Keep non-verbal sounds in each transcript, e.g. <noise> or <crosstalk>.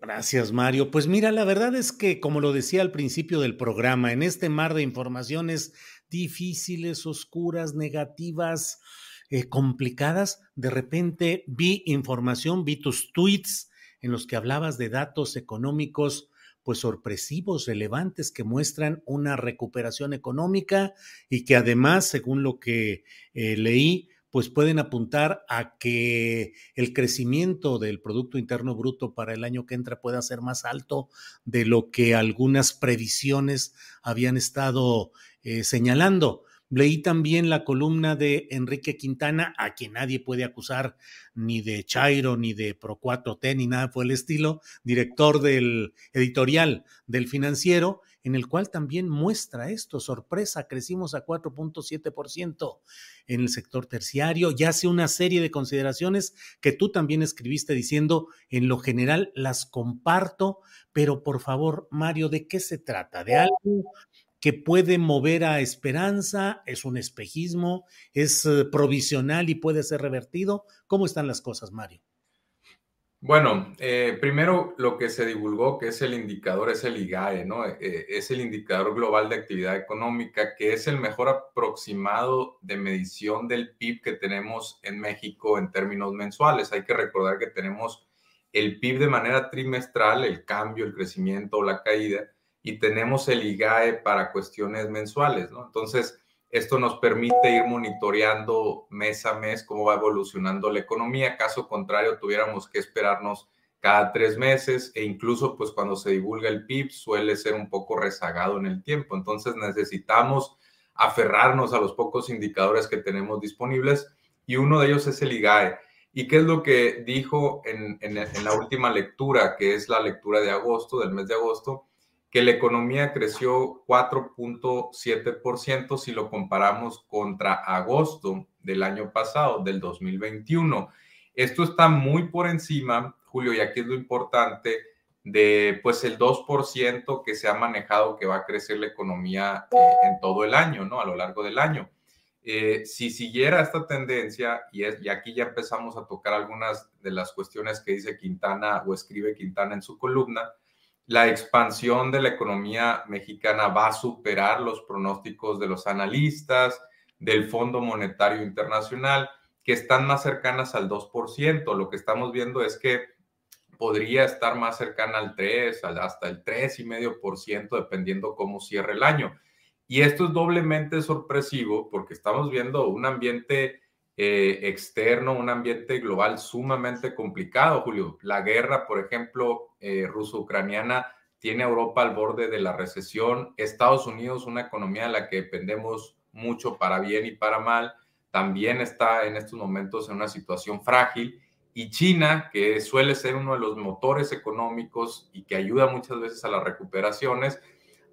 Gracias, Mario. Pues mira, la verdad es que, como lo decía al principio del programa, en este mar de informaciones difíciles, oscuras, negativas, eh, complicadas, de repente vi información, vi tus tweets en los que hablabas de datos económicos pues sorpresivos, relevantes, que muestran una recuperación económica y que además, según lo que eh, leí, pues pueden apuntar a que el crecimiento del Producto Interno Bruto para el año que entra pueda ser más alto de lo que algunas previsiones habían estado eh, señalando. Leí también la columna de Enrique Quintana, a quien nadie puede acusar ni de Chairo, ni de Procuatro T, ni nada por el estilo, director del editorial del financiero, en el cual también muestra esto, sorpresa, crecimos a 4.7% en el sector terciario y hace una serie de consideraciones que tú también escribiste diciendo, en lo general las comparto, pero por favor, Mario, ¿de qué se trata? ¿De algo que puede mover a esperanza, es un espejismo, es eh, provisional y puede ser revertido. ¿Cómo están las cosas, Mario? Bueno, eh, primero lo que se divulgó, que es el indicador, es el IGAE, ¿no? Eh, es el indicador global de actividad económica, que es el mejor aproximado de medición del PIB que tenemos en México en términos mensuales. Hay que recordar que tenemos el PIB de manera trimestral, el cambio, el crecimiento o la caída, y tenemos el IGAE para cuestiones mensuales, ¿no? Entonces, esto nos permite ir monitoreando mes a mes cómo va evolucionando la economía. Caso contrario, tuviéramos que esperarnos cada tres meses e incluso pues cuando se divulga el PIB suele ser un poco rezagado en el tiempo. Entonces necesitamos aferrarnos a los pocos indicadores que tenemos disponibles y uno de ellos es el IGAE. ¿Y qué es lo que dijo en, en la última lectura, que es la lectura de agosto, del mes de agosto? Que la economía creció 4.7% si lo comparamos contra agosto del año pasado, del 2021. Esto está muy por encima, Julio, y aquí es lo importante, de pues el 2% que se ha manejado que va a crecer la economía eh, en todo el año, ¿no? A lo largo del año. Eh, si siguiera esta tendencia, y, es, y aquí ya empezamos a tocar algunas de las cuestiones que dice Quintana o escribe Quintana en su columna, la expansión de la economía mexicana va a superar los pronósticos de los analistas, del Fondo Monetario Internacional, que están más cercanas al 2%. Lo que estamos viendo es que podría estar más cercana al 3, hasta el 3,5%, dependiendo cómo cierre el año. Y esto es doblemente sorpresivo porque estamos viendo un ambiente eh, externo, un ambiente global sumamente complicado, Julio. La guerra, por ejemplo, eh, ruso-ucraniana, tiene a Europa al borde de la recesión. Estados Unidos, una economía de la que dependemos mucho para bien y para mal, también está en estos momentos en una situación frágil. Y China, que suele ser uno de los motores económicos y que ayuda muchas veces a las recuperaciones,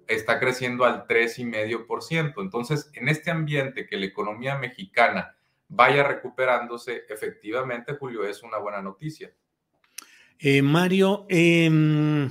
está creciendo al 3,5%. Entonces, en este ambiente que la economía mexicana vaya recuperándose, efectivamente, Julio, es una buena noticia. Eh, Mario, em,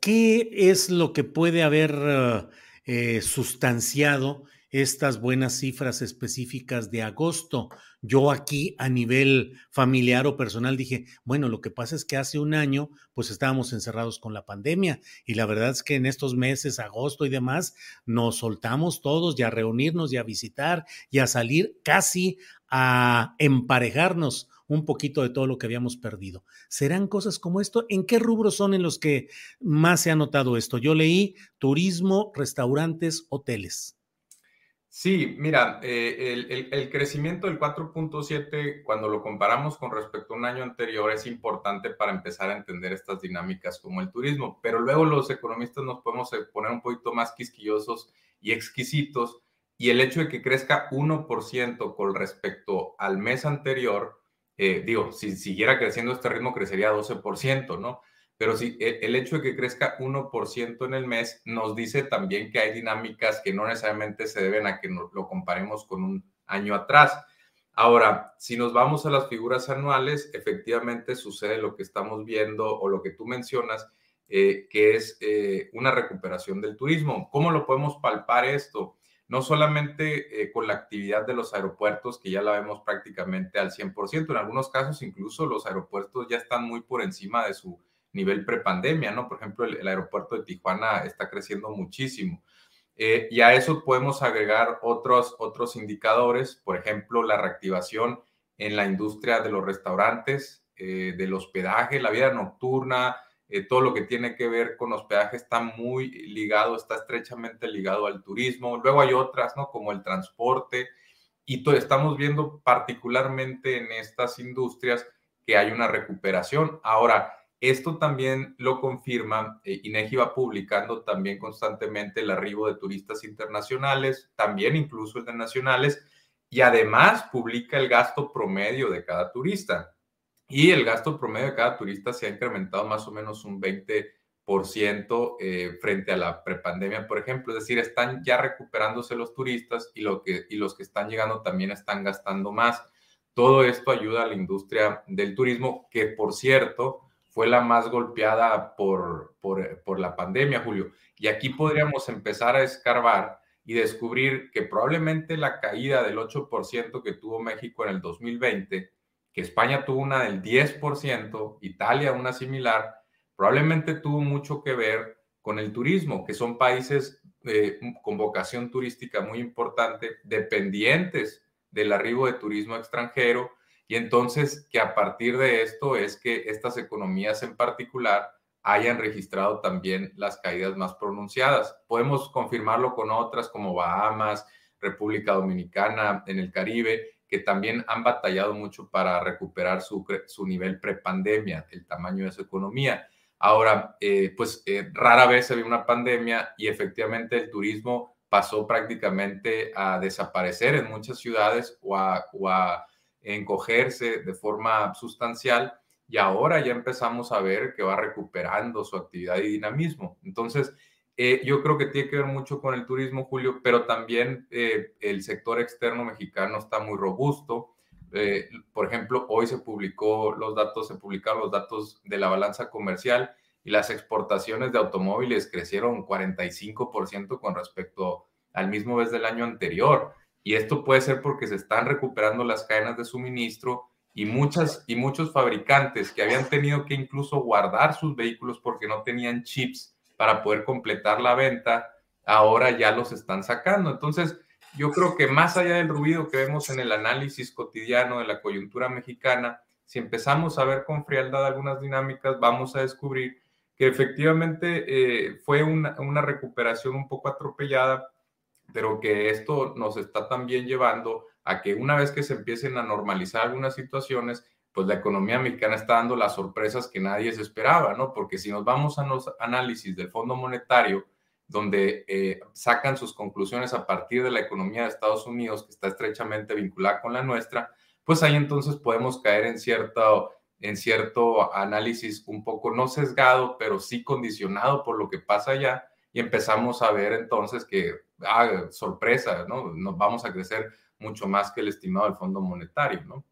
¿qué es lo que puede haber eh, sustanciado estas buenas cifras específicas de agosto. Yo aquí a nivel familiar o personal dije, bueno, lo que pasa es que hace un año pues estábamos encerrados con la pandemia y la verdad es que en estos meses, agosto y demás, nos soltamos todos y a reunirnos y a visitar y a salir casi a emparejarnos un poquito de todo lo que habíamos perdido. ¿Serán cosas como esto? ¿En qué rubros son en los que más se ha notado esto? Yo leí turismo, restaurantes, hoteles. Sí, mira, eh, el, crecimiento del 4.7, cuando lo comparamos con respecto a un año anterior, es importante para empezar a entender estas dinámicas como el turismo, pero luego los economistas nos podemos eh, poner un poquito más quisquillosos y exquisitos, y el hecho de que crezca 1% con respecto al mes anterior, eh, digo, si siguiera creciendo este ritmo, crecería 12%, ¿no? Pero sí, e, el hecho de que crezca 1% en el mes nos dice también que hay dinámicas que no necesariamente se deben a que lo comparemos con un año atrás. Ahora, si nos vamos a las figuras anuales, efectivamente sucede lo que estamos viendo o lo que tú mencionas, eh, que es eh, una recuperación del turismo. ¿Cómo lo podemos palpar esto? No solamente eh, con la actividad de los aeropuertos, que ya la vemos prácticamente al 100%, en algunos casos incluso los aeropuertos ya están muy por encima de su nivel prepandemia, ¿no? Por ejemplo, el, aeropuerto de Tijuana está creciendo muchísimo. Eh, y a eso podemos agregar otros, otros indicadores, por ejemplo, la reactivación en la industria de los restaurantes, eh, del hospedaje, la vida nocturna, eh, todo lo que tiene que ver con hospedaje está muy ligado, está estrechamente ligado al turismo. Luego hay otras, ¿no? Como el transporte. Y estamos viendo particularmente en estas industrias que hay una recuperación. Ahora, esto también lo confirma, eh, INEGI va publicando también constantemente el arribo de turistas internacionales, también incluso el de nacionales, y además publica el gasto promedio de cada turista. Y el gasto promedio de cada turista se ha incrementado más o menos un 20% eh, frente a la prepandemia, por ejemplo. Es decir, están ya recuperándose los turistas y, los que están llegando también están gastando más. Todo esto ayuda a la industria del turismo, que por cierto, fue la más golpeada por, por, la pandemia, Julio. Y aquí podríamos empezar a escarbar y descubrir que probablemente la caída del 8% que tuvo México en el 2020, que España tuvo una del 10%, Italia una similar, probablemente tuvo mucho que ver con el turismo, que son países eh, con vocación turística muy importante, dependientes del arribo de turismo extranjero y entonces que a partir de esto es que estas economías en particular hayan registrado también las caídas más pronunciadas. Podemos confirmarlo con otras como Bahamas, República Dominicana, en el Caribe, que también han batallado mucho para recuperar su, su nivel prepandemia, el tamaño de su economía. Ahora, eh, pues eh, rara vez se ve una pandemia y efectivamente el turismo pasó prácticamente a desaparecer en muchas ciudades o a encogerse de forma sustancial y ahora ya empezamos a ver que va recuperando su actividad y dinamismo. Entonces, eh, yo creo que tiene que ver mucho con el turismo, Julio, pero también eh, el sector externo mexicano está muy robusto. Eh, por ejemplo, hoy se publicó los datos, se publicaron los datos de la balanza comercial y las exportaciones de automóviles crecieron 45% con respecto al mismo mes del año anterior. Y esto puede ser porque se están recuperando las cadenas de suministro y, muchas, y muchos fabricantes que habían tenido que incluso guardar sus vehículos porque no tenían chips para poder completar la venta, ahora ya los están sacando. Entonces, yo creo que más allá del ruido que vemos en el análisis cotidiano de la coyuntura mexicana, si empezamos a ver con frialdad algunas dinámicas, vamos a descubrir que efectivamente eh, fue una, una recuperación un poco atropellada pero que esto nos está también llevando a que una vez que se empiecen a normalizar algunas situaciones, pues la economía mexicana está dando las sorpresas que nadie se esperaba, ¿no? Porque si nos vamos a los análisis del Fondo Monetario, donde eh, sacan sus conclusiones a partir de la economía de Estados Unidos, que está estrechamente vinculada con la nuestra, pues ahí entonces podemos caer en cierto, en cierto análisis un poco no sesgado, pero sí condicionado por lo que pasa allá, y empezamos a ver entonces que ah, sorpresa, ¿no? Nos vamos a crecer mucho más que el estimado del Fondo Monetario, ¿no?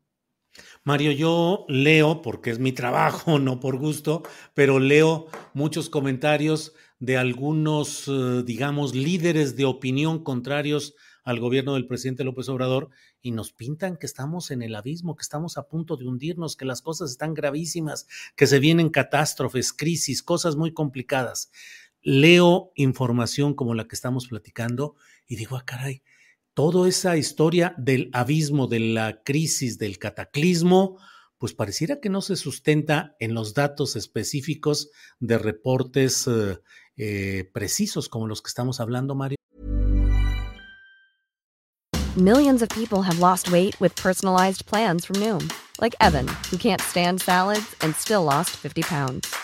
Mario, yo leo, porque es mi trabajo, <laughs> no por gusto, pero leo muchos comentarios de algunos, eh, digamos, líderes de opinión contrarios al gobierno del presidente López Obrador y nos pintan que estamos en el abismo, que estamos a punto de hundirnos, que las cosas están gravísimas, que se vienen catástrofes, crisis, cosas muy complicadas. Leo información como la que estamos platicando y digo, ah, caray, toda esa historia del abismo, de la crisis, del cataclismo, pues pareciera que no se sustenta en los datos específicos de reportes eh, eh, precisos como los que estamos hablando, Mario. Millions of people have lost weight with personalized plans from Noom, like Evan, who can't stand salads and still lost 50 pounds.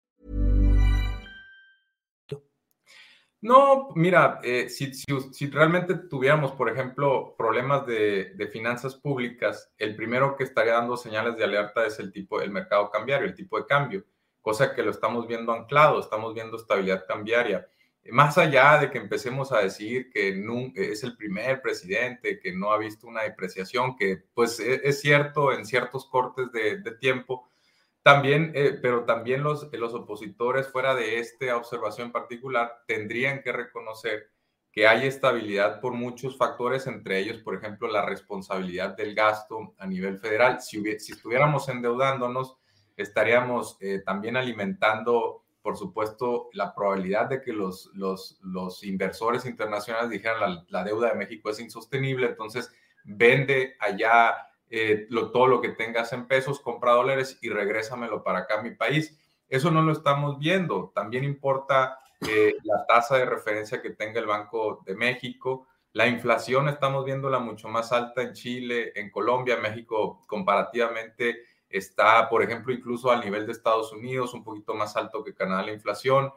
No, mira, eh, si, realmente tuviéramos, por ejemplo, problemas de, finanzas públicas, el primero que estaría dando señales de alerta es el tipo, el mercado cambiario, el tipo de cambio, cosa que lo estamos viendo anclado, estamos viendo estabilidad cambiaria. Más allá de que empecemos a decir que es el primer presidente que no ha visto una depreciación, que pues es, es cierto en ciertos cortes de tiempo, también, eh, pero también los, los opositores, fuera de esta observación particular, tendrían que reconocer que hay estabilidad por muchos factores, entre ellos, por ejemplo, la responsabilidad del gasto a nivel federal. Si, si estuviéramos endeudándonos, estaríamos eh, también alimentando, por supuesto, la probabilidad de que los, los, los inversores internacionales dijeran la, la deuda de México es insostenible, entonces vende allá eh, lo, todo lo que tengas en pesos, compra dólares y regrésamelo para acá a mi país. Eso no lo estamos viendo. También importa eh, la tasa de referencia que tenga el Banco de México. La inflación estamos viéndola mucho más alta en Chile, en Colombia, México comparativamente está, por ejemplo, incluso al nivel de Estados Unidos, un poquito más alto que Canadá la inflación.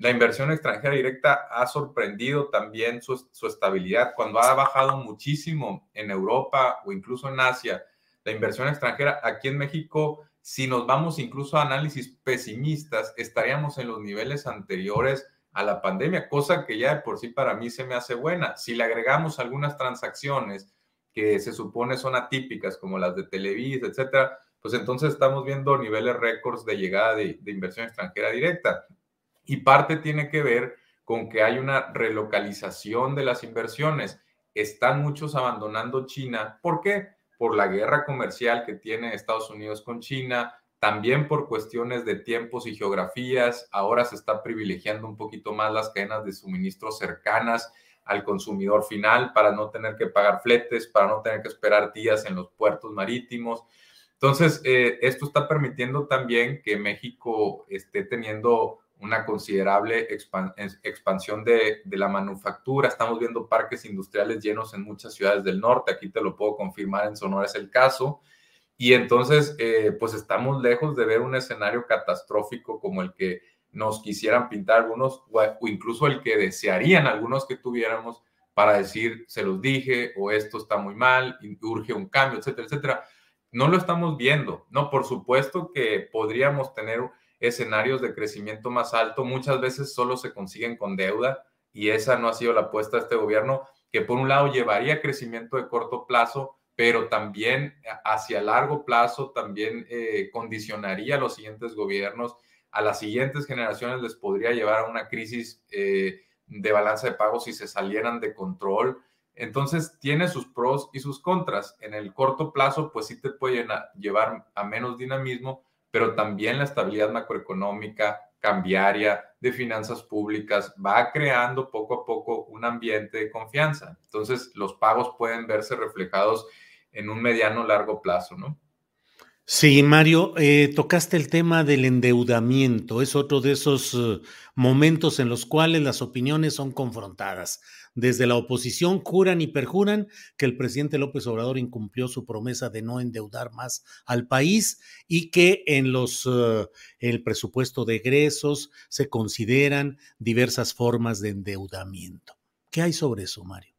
La inversión extranjera directa ha sorprendido también su, estabilidad. Cuando ha bajado muchísimo en Europa o incluso en Asia, la inversión extranjera, aquí en México, si nos vamos incluso a análisis pesimistas, estaríamos en los niveles anteriores a la pandemia, cosa que ya de por sí para mí se me hace buena. Si le agregamos algunas transacciones que se supone son atípicas, como las de Televisa, etcétera, pues entonces estamos viendo niveles récords de llegada de, de inversión extranjera directa y parte tiene que ver con que hay una relocalización de las inversiones. Están muchos abandonando China. ¿Por qué? Por la guerra comercial que tiene Estados Unidos con China, también por cuestiones de tiempos y geografías. Ahora se está privilegiando un poquito más las cadenas de suministro cercanas al consumidor final para no tener que pagar fletes, para no tener que esperar días en los puertos marítimos. Entonces, eh, esto está permitiendo también que México esté teniendo una considerable expansión de, la manufactura. Estamos viendo parques industriales llenos en muchas ciudades del norte. Aquí te lo puedo confirmar, en Sonora es el caso. Y entonces, eh, pues estamos lejos de ver un escenario catastrófico como el que nos quisieran pintar algunos, o incluso el que desearían algunos que tuviéramos para decir, se los dije, o esto está muy mal, urge un cambio, etcétera, etcétera. No lo estamos viendo. No, por supuesto que podríamos tener escenarios de crecimiento más alto, muchas veces solo se consiguen con deuda y esa no ha sido la apuesta de este gobierno, que por un lado llevaría crecimiento de corto plazo, pero también hacia largo plazo también eh, condicionaría a los siguientes gobiernos, a las siguientes generaciones les podría llevar a una crisis eh, de balanza de pagos si se salieran de control. Entonces tiene sus pros y sus contras. En el corto plazo, pues sí te puede llevar a menos dinamismo, pero también la estabilidad macroeconómica, cambiaria, de finanzas públicas, va creando poco a poco un ambiente de confianza. Entonces, los pagos pueden verse reflejados en un mediano largo plazo, ¿no? Sí, Mario, eh, tocaste el tema del endeudamiento. Es otro de esos uh, momentos en los cuales las opiniones son confrontadas. Desde la oposición juran y perjuran que el presidente López Obrador incumplió su promesa de no endeudar más al país y que en los uh, el presupuesto de egresos se consideran diversas formas de endeudamiento. ¿Qué hay sobre eso, Mario?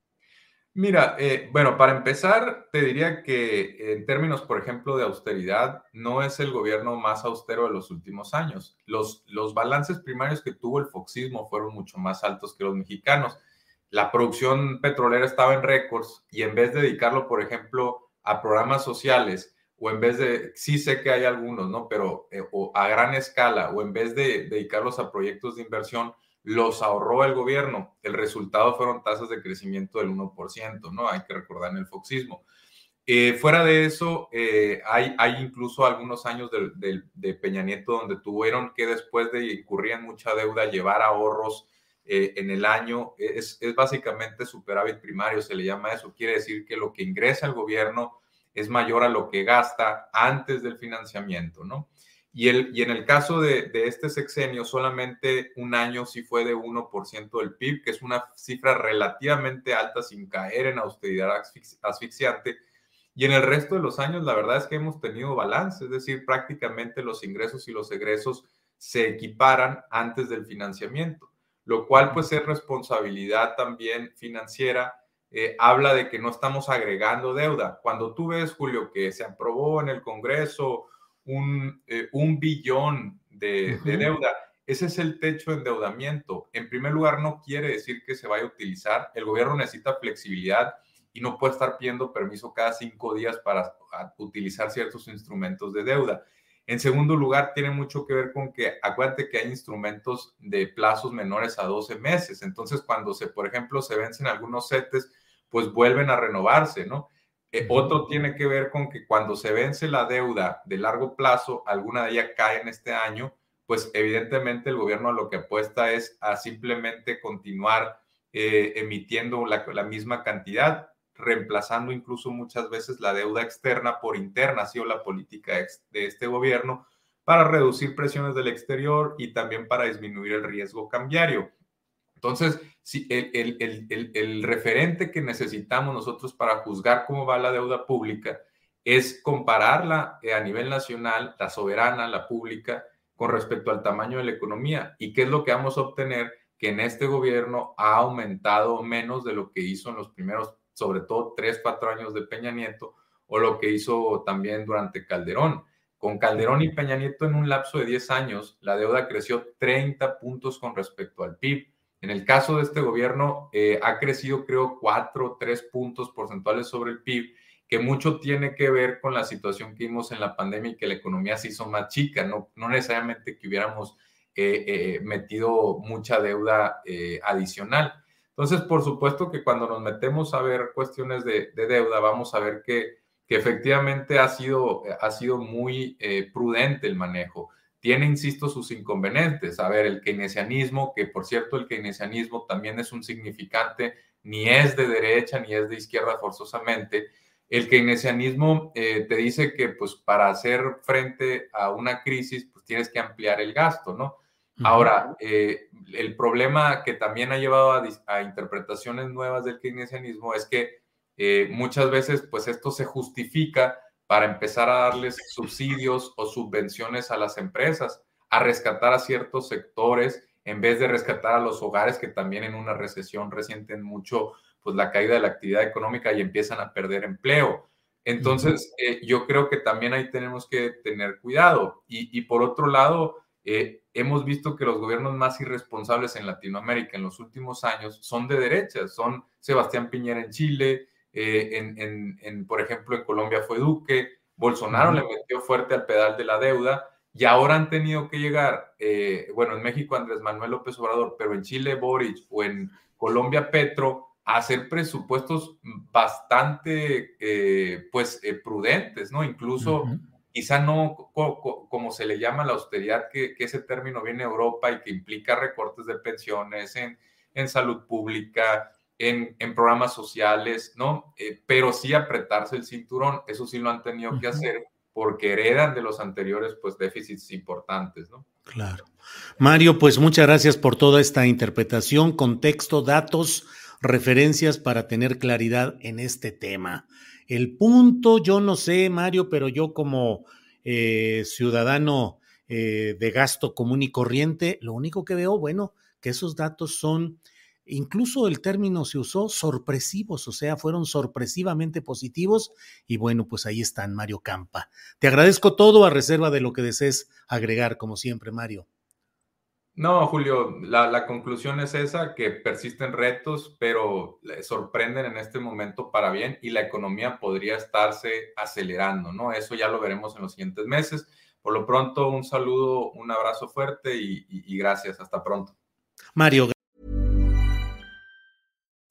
Mira, eh, bueno, para empezar, te diría que en términos, por ejemplo, de austeridad, no es el gobierno más austero de los últimos años. Los, los balances primarios que tuvo el foxismo fueron mucho más altos que los mexicanos. La producción petrolera estaba en récords y en vez de dedicarlo, por ejemplo, a programas sociales, o en vez de, sí sé que hay algunos, ¿no? Pero eh, o a gran escala, o en vez de dedicarlos a proyectos de inversión, los ahorró el gobierno. El resultado fueron tasas de crecimiento del 1%, ¿no? Hay que recordar en el foxismo. Eh, fuera de eso, eh, hay, hay, incluso algunos años de, de, Peña Nieto donde tuvieron que después de incurrir en mucha deuda llevar ahorros eh, en el año. Es, es, básicamente superávit primario, se le llama eso. Quiere decir que lo que ingresa el gobierno es mayor a lo que gasta antes del financiamiento, ¿no? Y, el, y en el caso de, de, este sexenio, solamente un año sí fue de 1% del PIB, que es una cifra relativamente alta sin caer en austeridad asfixiante. Y en el resto de los años, la verdad es que hemos tenido balance, es decir, prácticamente los ingresos y los egresos se equiparan antes del financiamiento, lo cual pues es responsabilidad también financiera. Eh, habla de que no estamos agregando deuda. Cuando tú ves, Julio, que se aprobó en el Congreso un, eh, un billón de, deuda. Ese es el techo de endeudamiento. En primer lugar, no quiere decir que se vaya a utilizar. El gobierno necesita flexibilidad y no puede estar pidiendo permiso cada cinco días para utilizar ciertos instrumentos de deuda. En segundo lugar, tiene mucho que ver con que, acuérdate que hay instrumentos de plazos menores a 12 meses. Entonces, cuando se, por ejemplo, se vencen algunos CETES, pues vuelven a renovarse, ¿no? Eh, otro tiene que ver con que cuando se vence la deuda de largo plazo, alguna de ellas cae en este año, pues evidentemente el gobierno lo que apuesta es a simplemente continuar eh, emitiendo la, misma cantidad, reemplazando incluso muchas veces la deuda externa por interna, ha sido la política de este gobierno, para reducir presiones del exterior y también para disminuir el riesgo cambiario. Entonces, si el, referente que necesitamos nosotros para juzgar cómo va la deuda pública es compararla eh, a nivel nacional, la soberana, la pública, con respecto al tamaño de la economía. ¿Y qué es lo que vamos a obtener? Que en este gobierno ha aumentado menos de lo que hizo en los primeros, sobre todo, tres, cuatro años de Peña Nieto, o lo que hizo también durante Calderón. Con Calderón y Peña Nieto en un lapso de 10 años, la deuda creció 30 puntos con respecto al PIB. En el caso de este gobierno, eh, ha crecido, creo, cuatro, tres puntos porcentuales sobre el PIB, que mucho tiene que ver con la situación que vimos en la pandemia y que la economía se hizo más chica, no, no necesariamente que hubiéramos eh, eh, metido mucha deuda adicional. Entonces, por supuesto que cuando nos metemos a ver cuestiones de, deuda, vamos a ver que, que efectivamente ha sido, ha sido muy prudente el manejo tiene, insisto, sus inconvenientes. A ver, el keynesianismo, que por cierto el keynesianismo también es un significante, ni es de derecha ni es de izquierda forzosamente. El keynesianismo eh, te dice que pues para hacer frente a una crisis pues tienes que ampliar el gasto, ¿no? Ahora, eh, el problema que también ha llevado a, interpretaciones nuevas del keynesianismo es que eh, muchas veces pues esto se justifica para empezar a darles subsidios o subvenciones a las empresas, a rescatar a ciertos sectores en vez de rescatar a los hogares que también en una recesión resienten mucho pues la caída de la actividad económica y empiezan a perder empleo. Entonces, eh, yo creo que también ahí tenemos que tener cuidado. Y, por otro lado, eh, hemos visto que los gobiernos más irresponsables en Latinoamérica en los últimos años son de derecha, son Sebastián Piñera en Chile, eh, en, en, por ejemplo, en Colombia fue Duque, Bolsonaro le metió fuerte al pedal de la deuda y ahora han tenido que llegar, eh, bueno, en México Andrés Manuel López Obrador, pero en Chile Boric o en Colombia Petro, a hacer presupuestos bastante, eh, pues, prudentes, ¿no? Incluso, quizá no como se le llama la austeridad, que, que, ese término viene de Europa y que implica recortes de pensiones en, en salud pública, en, programas sociales, ¿no? Eh, pero sí apretarse el cinturón, eso sí lo han tenido que hacer porque heredan de los anteriores pues déficits importantes, ¿no? Claro. Mario, pues muchas gracias por toda esta interpretación, contexto, datos, referencias para tener claridad en este tema. El punto, yo no sé, Mario, pero yo como eh, ciudadano eh, de gasto común y corriente, lo único que veo, bueno, que esos datos son, incluso el término se usó, sorpresivos, o sea, fueron sorpresivamente positivos y bueno, pues ahí están, Mario Campa. Te agradezco todo a reserva de lo que desees agregar, como siempre, Mario. No, Julio, la, conclusión es esa, que persisten retos, pero sorprenden en este momento para bien y la economía podría estarse acelerando, ¿no? Eso ya lo veremos en los siguientes meses. Por lo pronto, un saludo, un abrazo fuerte y, y gracias. Hasta pronto. Mario.